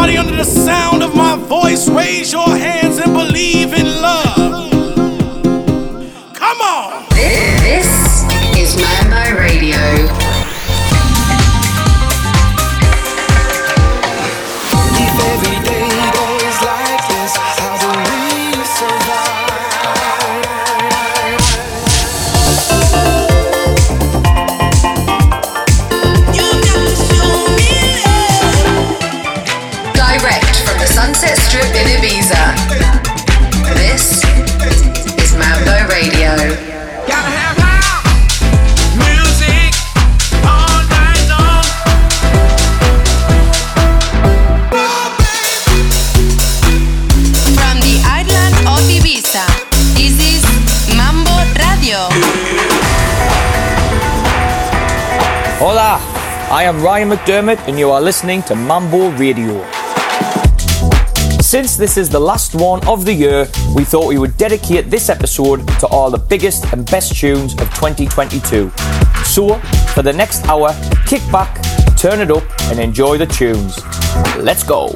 Everybody under the sound of my voice, raise your hands and believe in love. I am Ryan McDermott, and you are listening to Mambo Radio. Since this is the last one of the year, we thought we would dedicate this episode to all the biggest and best tunes of 2022. So, for the next hour, kick back, turn it up, and enjoy the tunes. Let's go!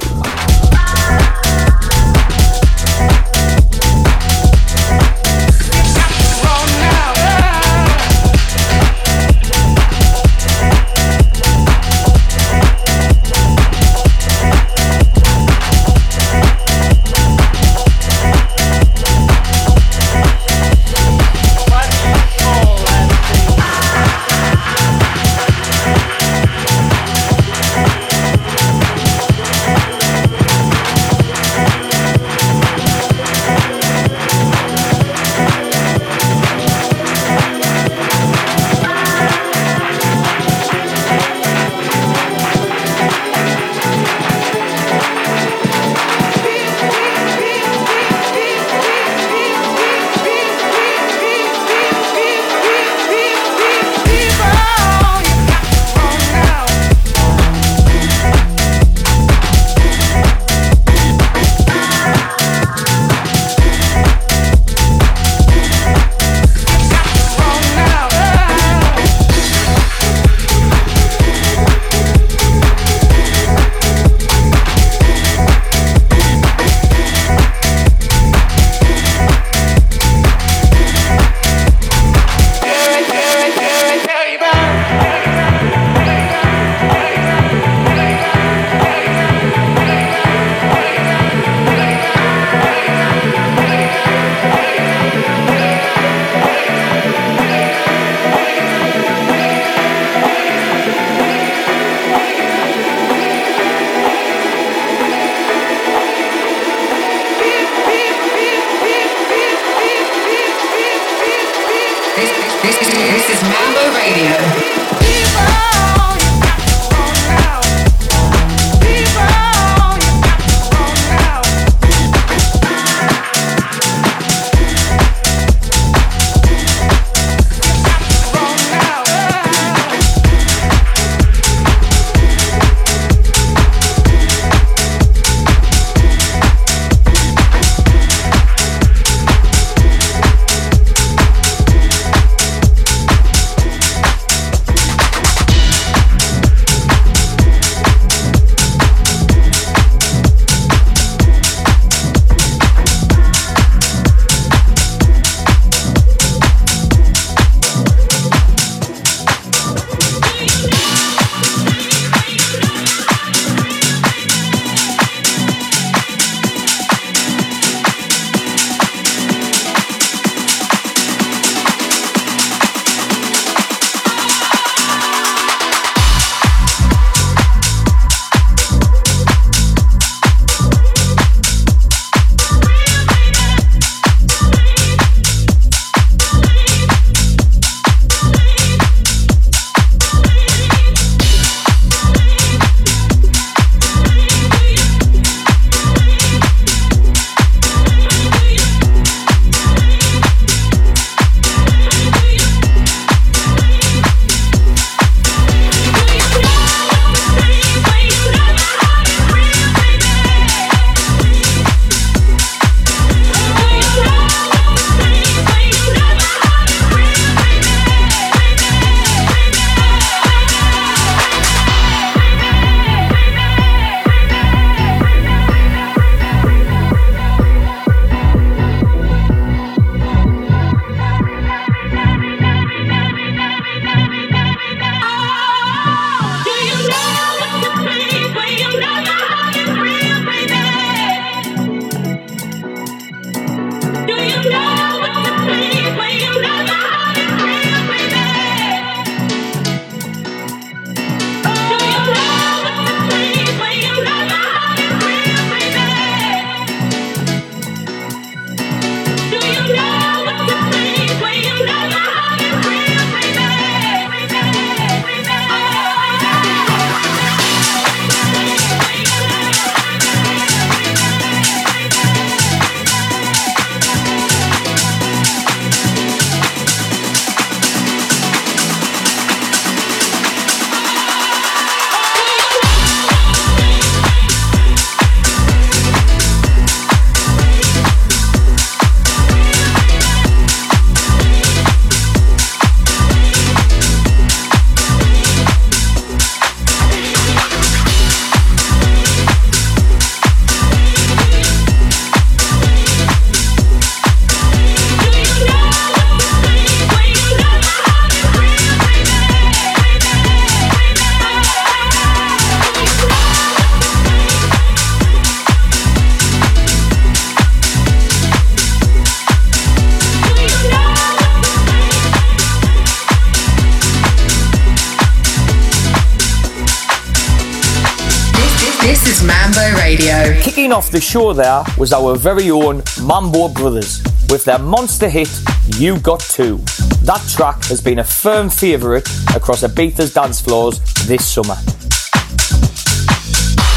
Kicking off the show there was our very own Mambo Brothers with their monster hit, You Got Two. That track has been a firm favourite across Ibiza's dance floors this summer.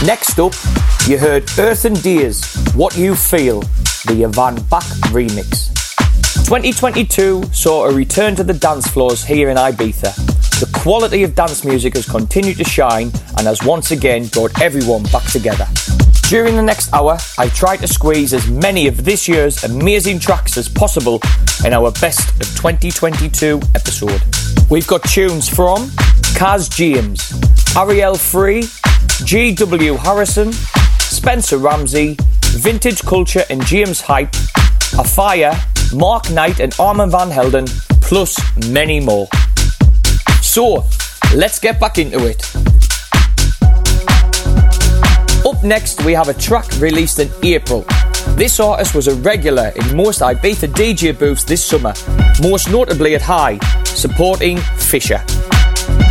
Next up, you heard Earth n Days, What You Feel, the Yvan Bach remix. 2022 saw a return to the dance floors here in Ibiza. The quality of dance music has continued to shine and has once again brought everyone back together. During the next hour, I try to squeeze as many of this year's amazing tracks as possible in our Best of 2022 episode. We've got tunes from Kaz James, Arielle Free, G.W. Harrison, Spencer Ramsay, Vintage Culture and James Hype, Afire, Mark Knight and Armand Van Helden, plus many more. So, let's get back into it. Next, we have a track released in April. This artist was a regular in most Ibiza DJ booths this summer, most notably at Hï, supporting Fisher.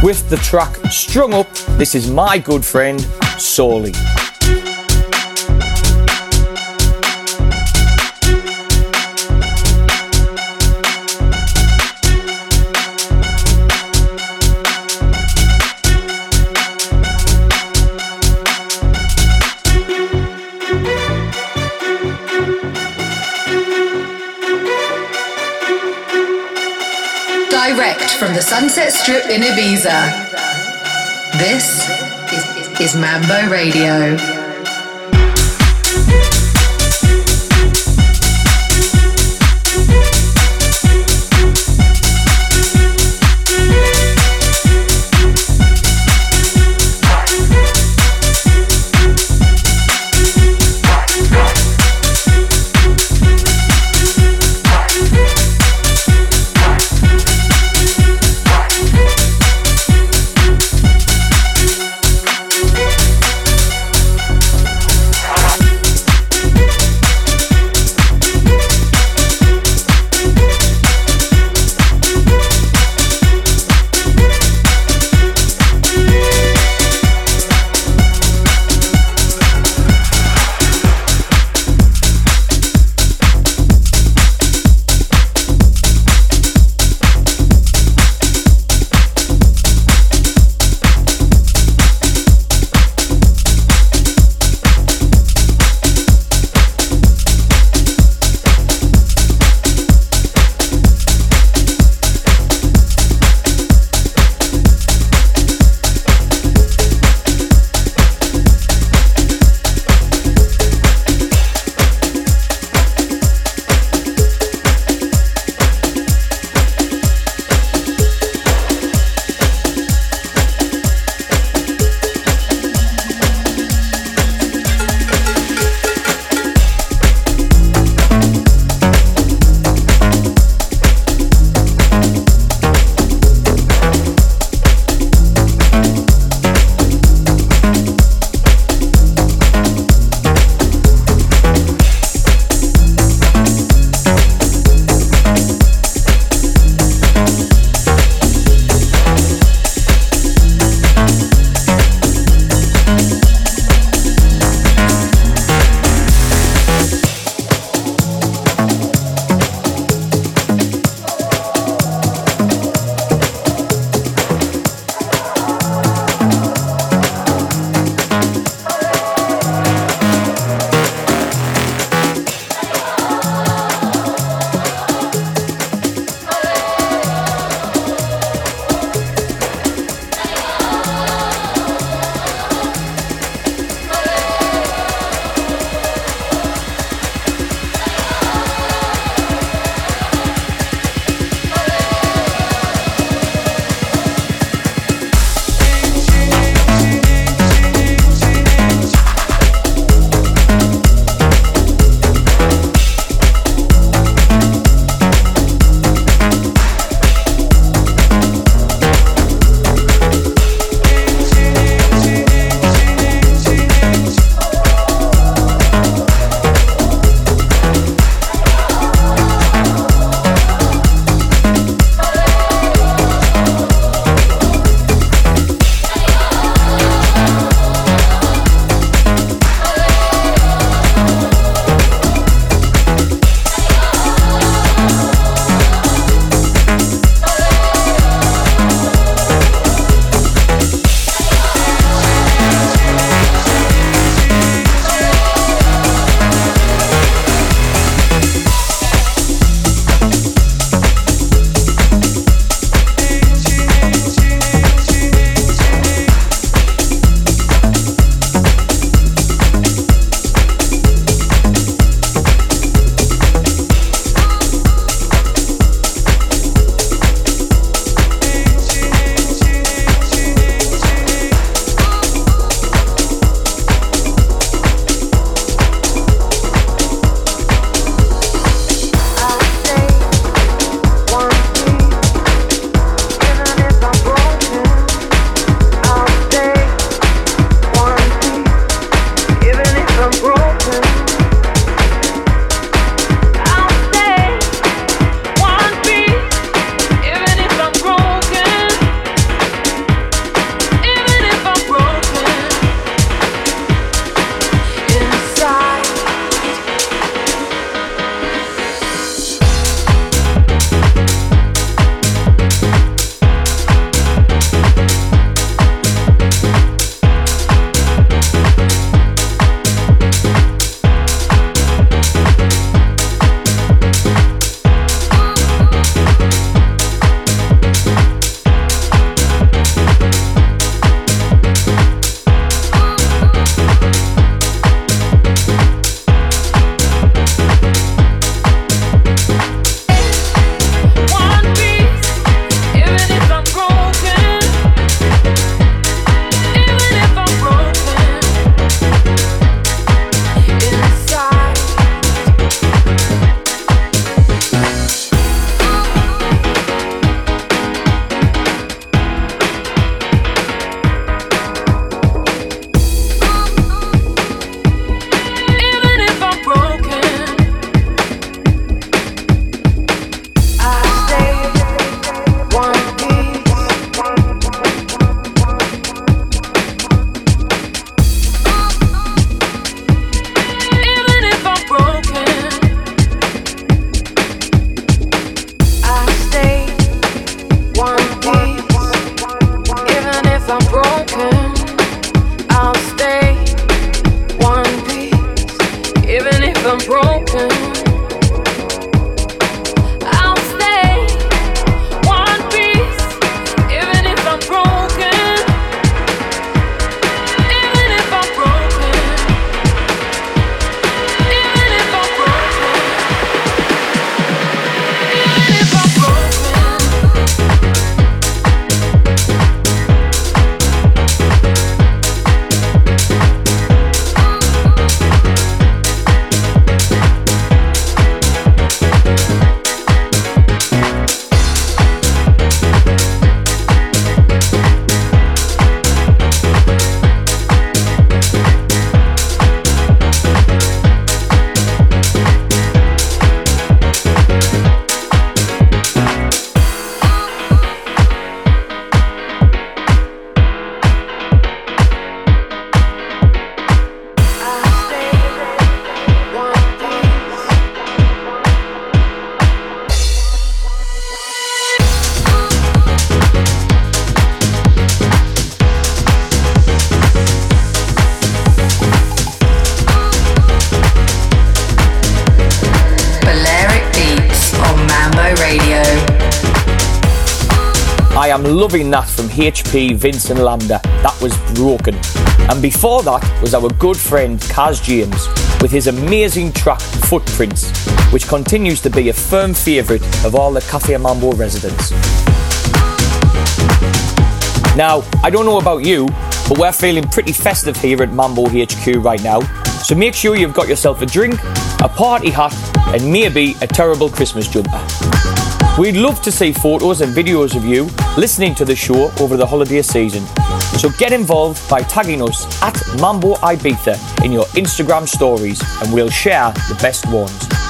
With the track Strung Up, this is my good friend, Sorley. Direct from the Sunset Strip in Ibiza. This is, is Mambo Radio. From HP Vince & Lambda. That was broken. And before that was our good friend Kaz James with his amazing track Footprints, which continues to be a firm favourite of all the Cafe Mambo residents. Now, I don't know about you, but we're feeling pretty festive here at Mambo HQ right now. So make sure you've got yourself a drink, a party hat, and maybe a terrible Christmas jumper. We'd love to see photos and videos of you listening to the show over the holiday season. So get involved by tagging us at Mambo Ibiza in your Instagram stories and we'll share the best ones.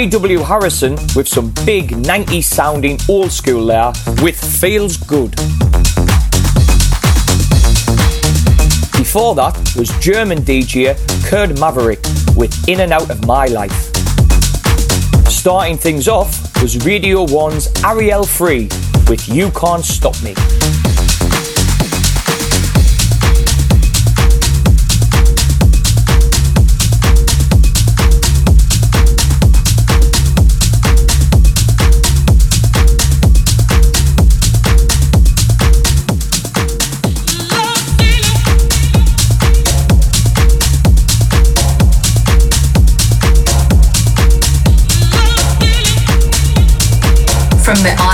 G.W. Harrison with some big 90s sounding old school there with Feels Good. Before that was German DJ Kurd Maverick with In and Out of My Life. Starting things off was Radio 1's Arielle Free with You Can't Stop Me.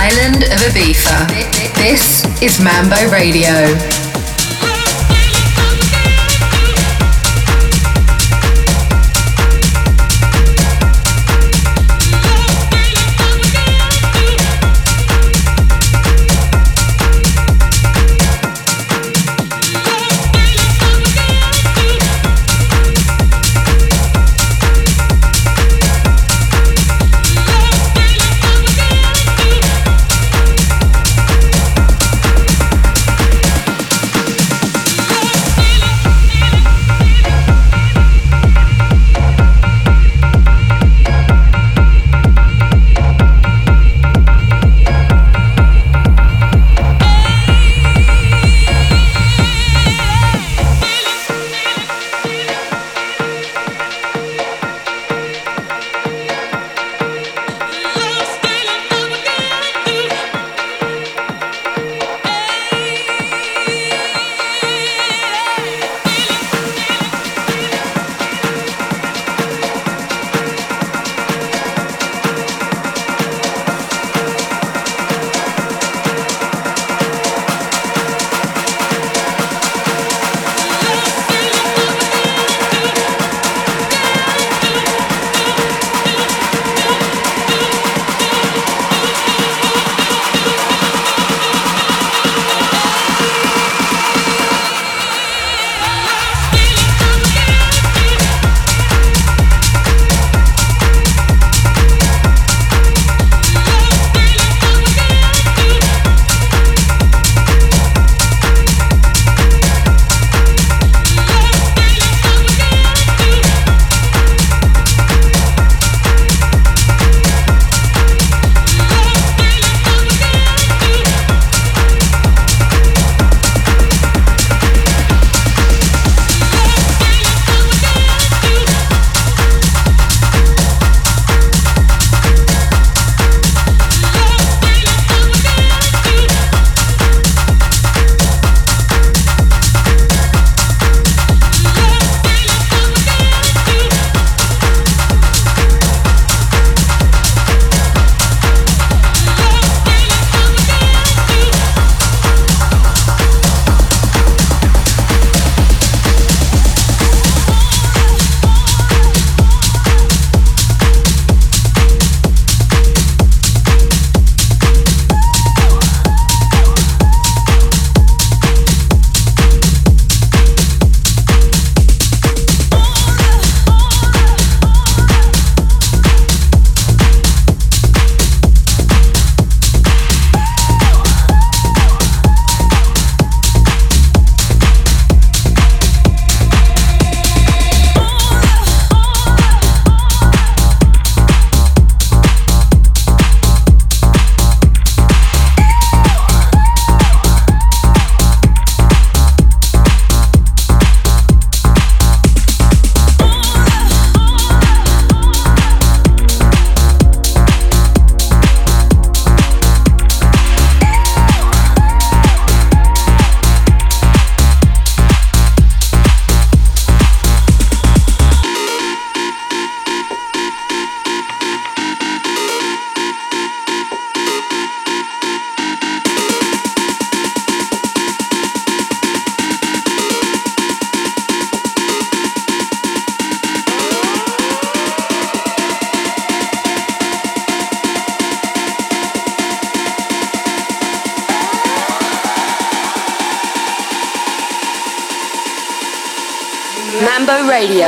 Island of Ibiza, this is Mambo Radio.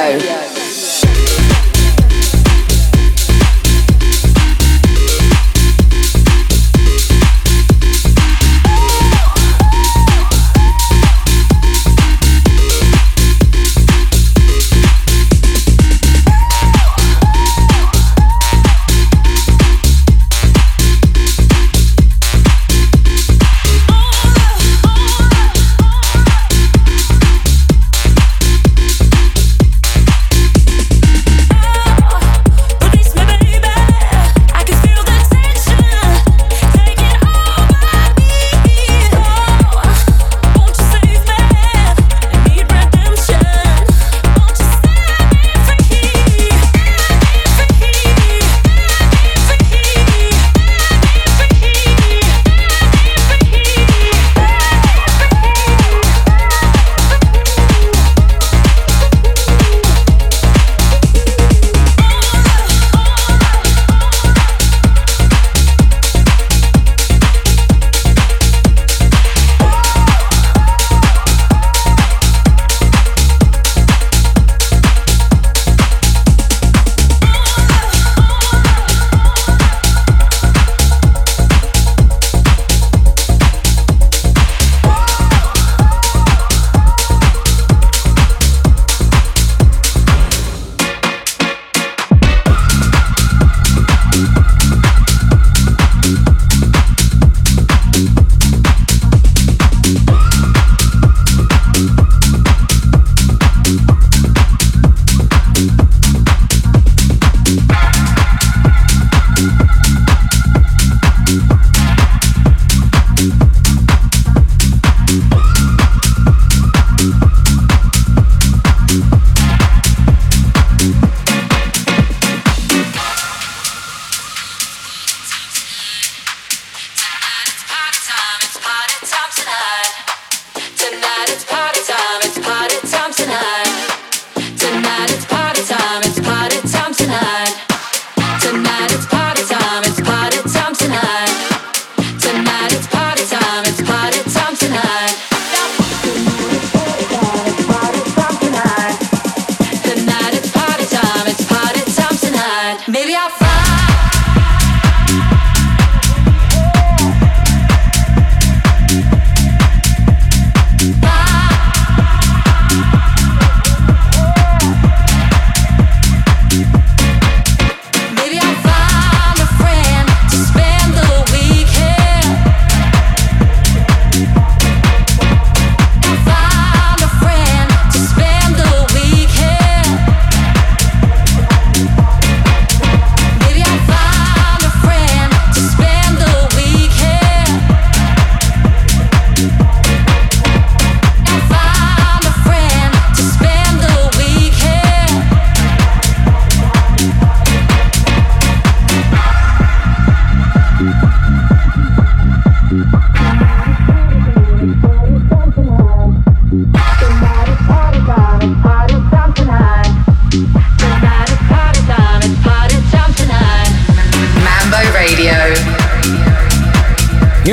Mambo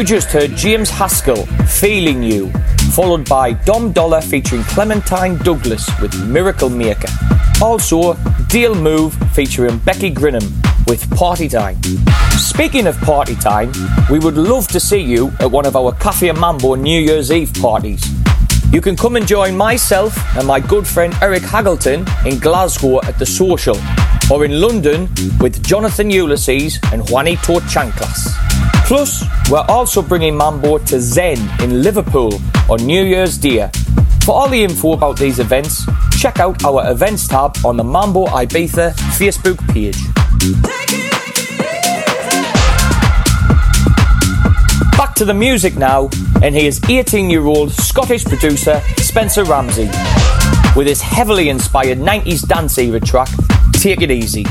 just heard James Haskell, Feeling You, followed by Dom Dolla featuring Clementine Douglas with Miracle Maker. Also, Deal Move featuring Becky Grinham with Party Time. Speaking of party time, we would love to see you at one of our Cafe Mambo New Year's Eve parties. You can come and join myself and my good friend Eric Haggleton in Glasgow at the Social, or in London with Jonathan Ulysses and Juanito Chanclas. Plus, we're also bringing Mambo to Zen in Liverpool on New Year's Day. For all the info about these events, check out our events tab on the Mambo Ibiza Facebook page. Back to the music now, and here's 18 year old Scottish producer Spencer Ramsay with his heavily inspired 90s dance era track, Take It Easy.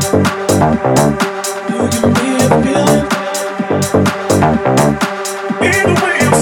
Do you feel the feeling? In the way you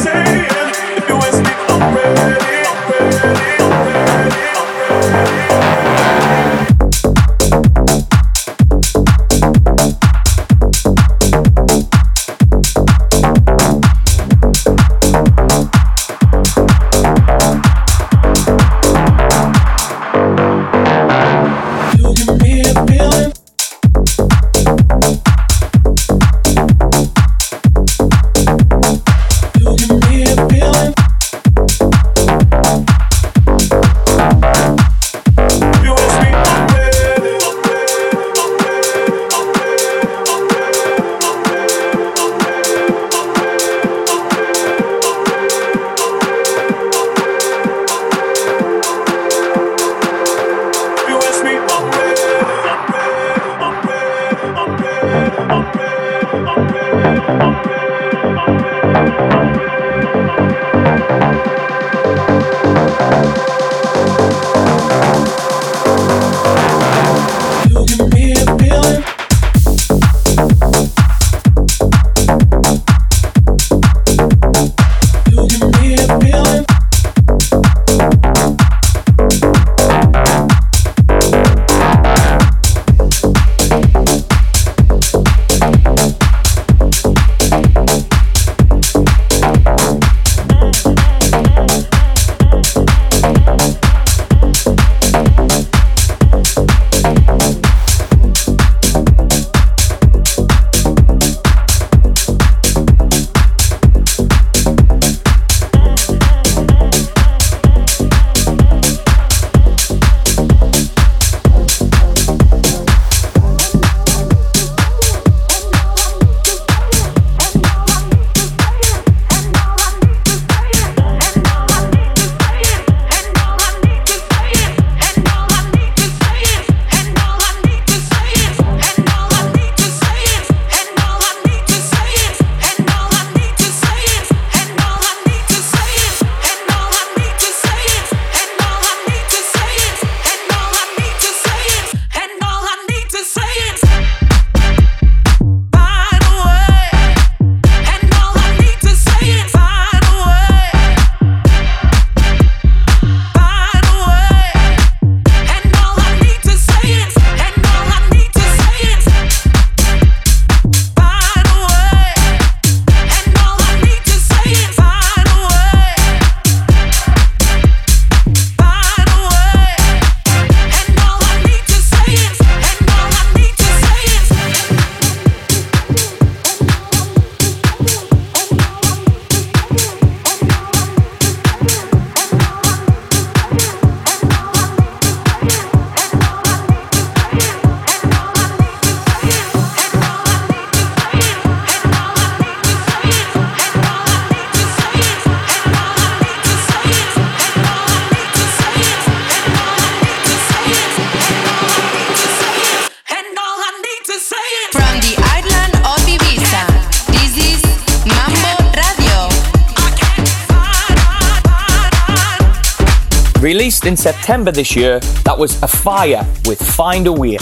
released in September this year, that was A Fire with Find a Way.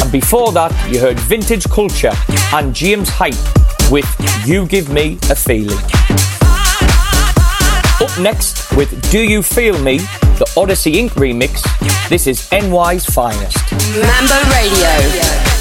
And before that, you heard Vintage Culture and James Hype with You Give Me a Feeling. Up next with Do You Feel Me, the Odyssey Inc. remix, this is NY's finest. Mambo Radio.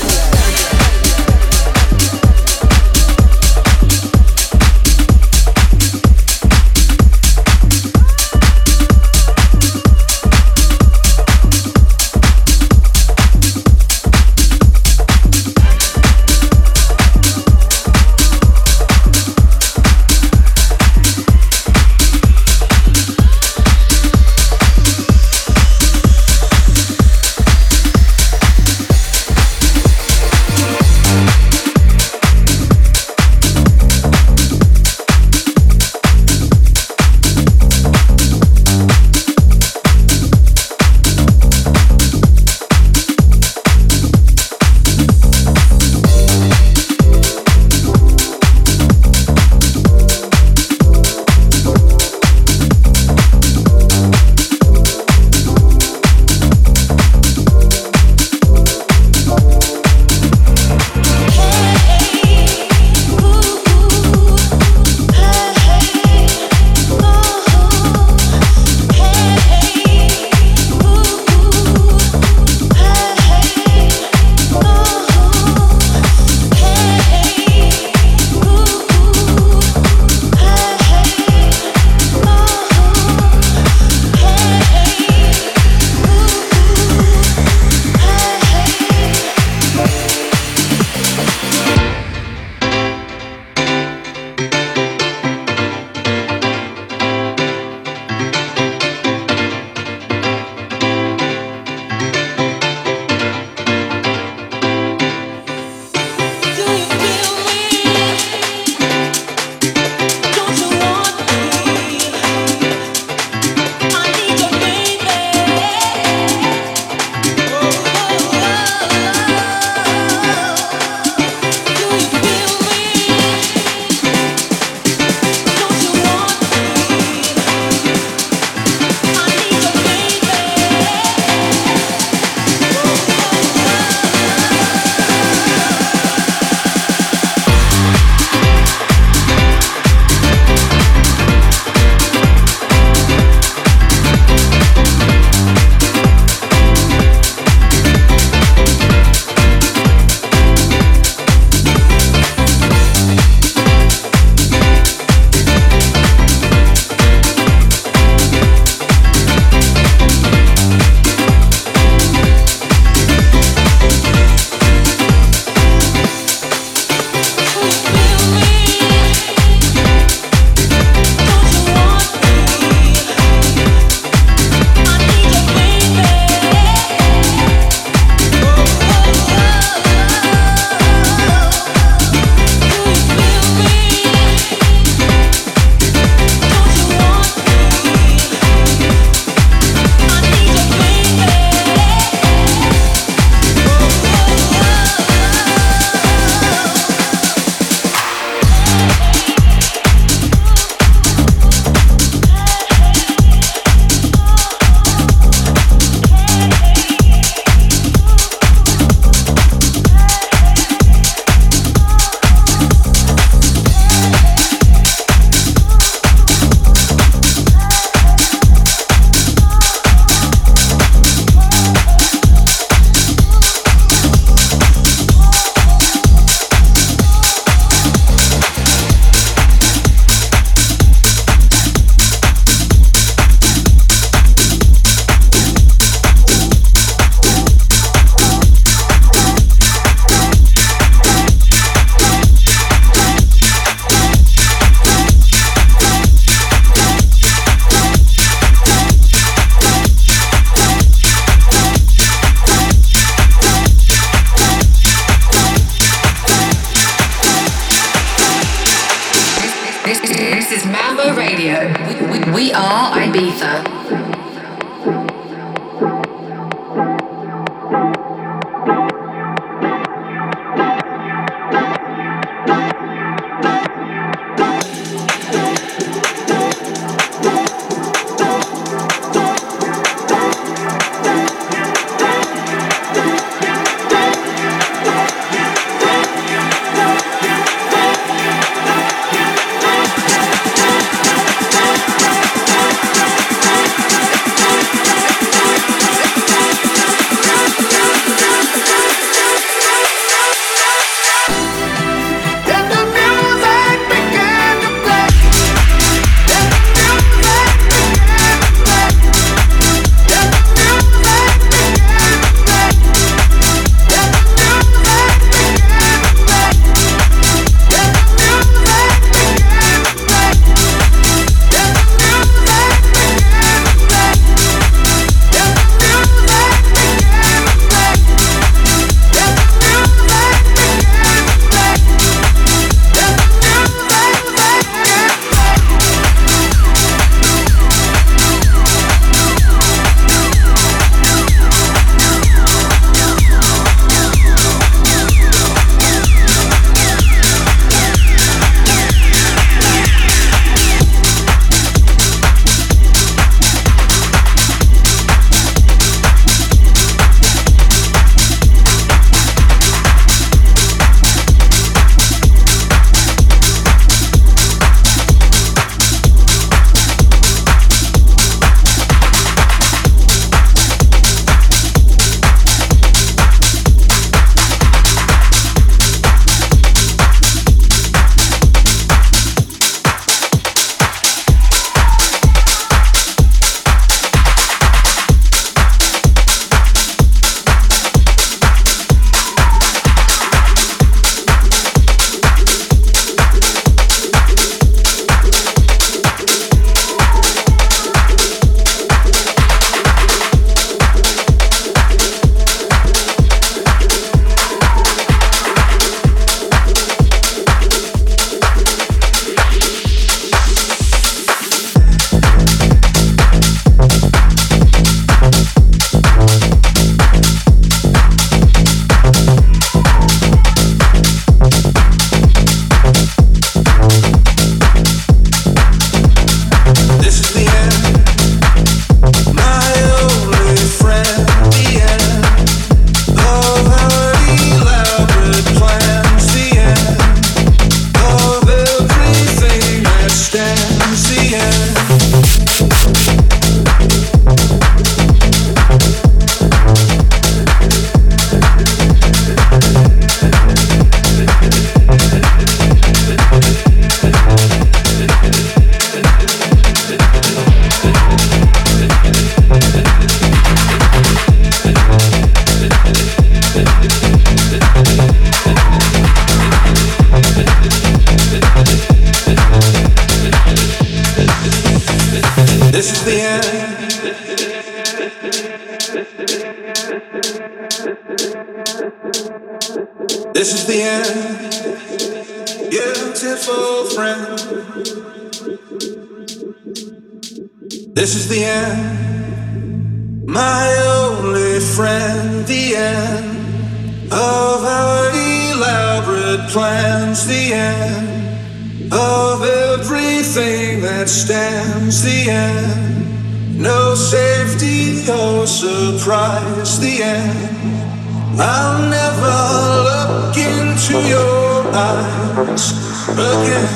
Again.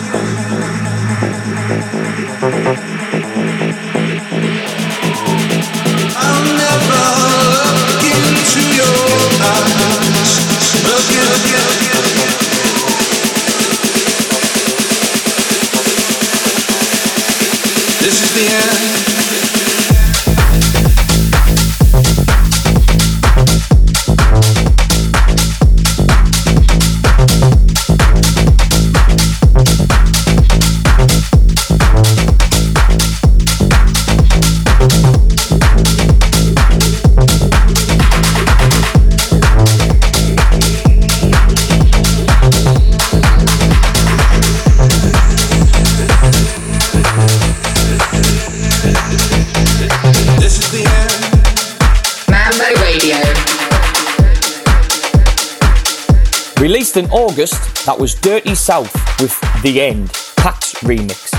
That was Dirty South with The End, Pax remix.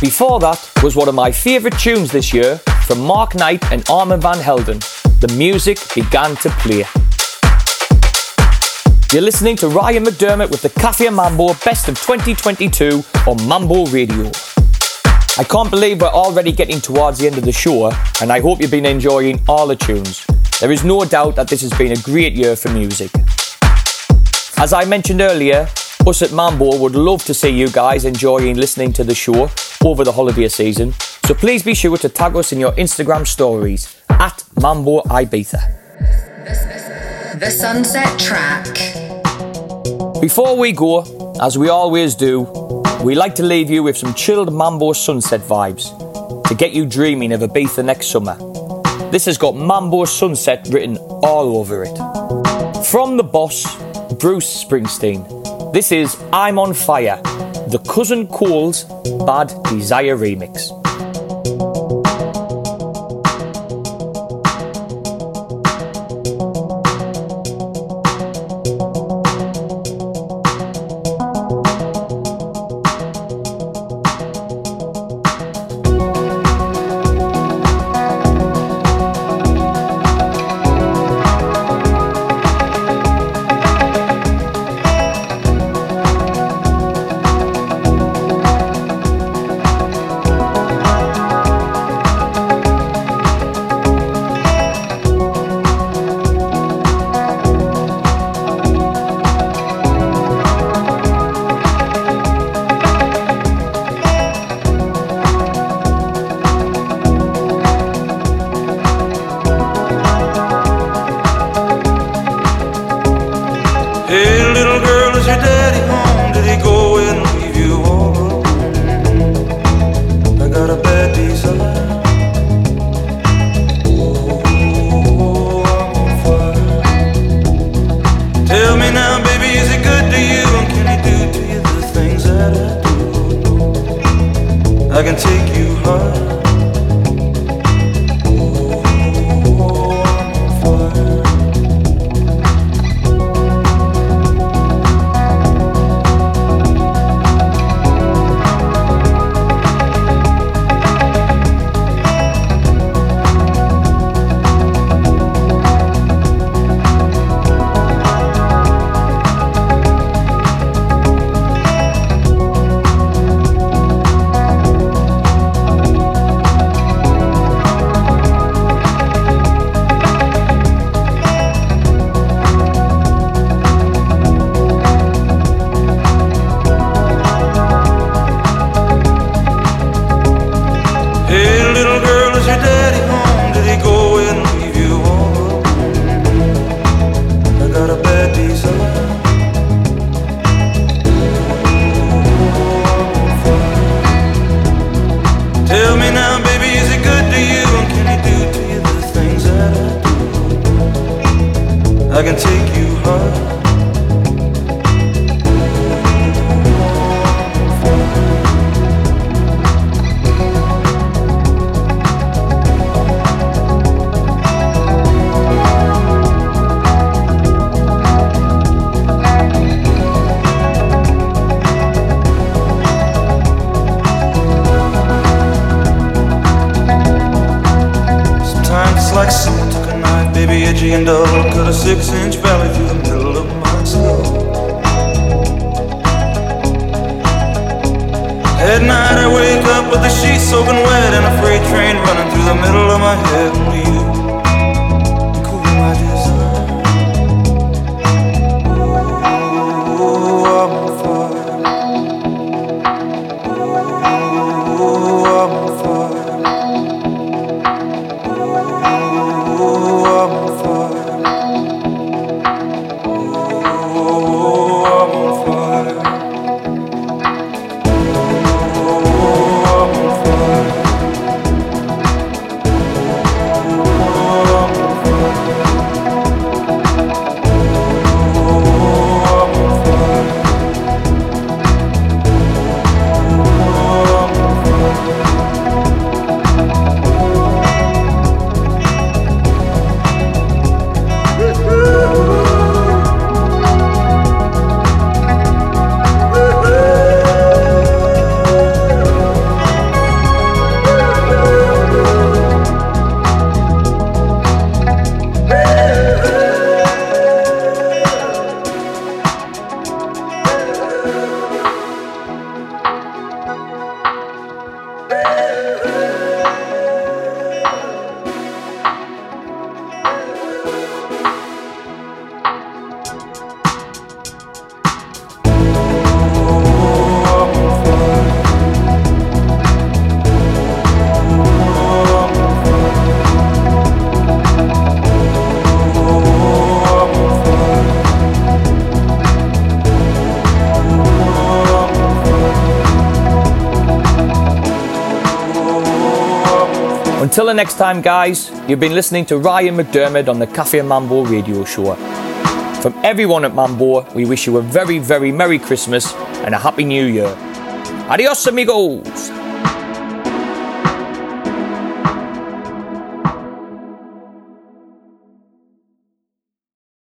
Before that was one of my favourite tunes this year from Mark Knight and Armand Van Helden. The music began to play. You're listening to Ryan McDermott with the Cafe Mambo Best of 2022 on Mambo Radio. I can't believe we're already getting towards the end of the show, and I hope you've been enjoying all the tunes. There is no doubt that this has been a great year for music. As I mentioned earlier, us at Mambo would love to see you guys enjoying listening to the show over the holiday season, so please be sure to tag us in your Instagram stories at Mambo Ibiza. The Sunset Track. Before we go, as we always do, we like to leave you with some chilled Mambo sunset vibes to get you dreaming of Ibiza next summer. This has got Mambo Sunset written all over it. From the boss, Bruce Springsteen. This is I'm on Fire, the Cousin Cole's Bad Desire remix. The next time, guys, you've been listening to Ryan McDermott on the Cafe Mambo radio show. From everyone at Mambo, we wish you a very, very Merry Christmas and a Happy New Year. Adios, amigos!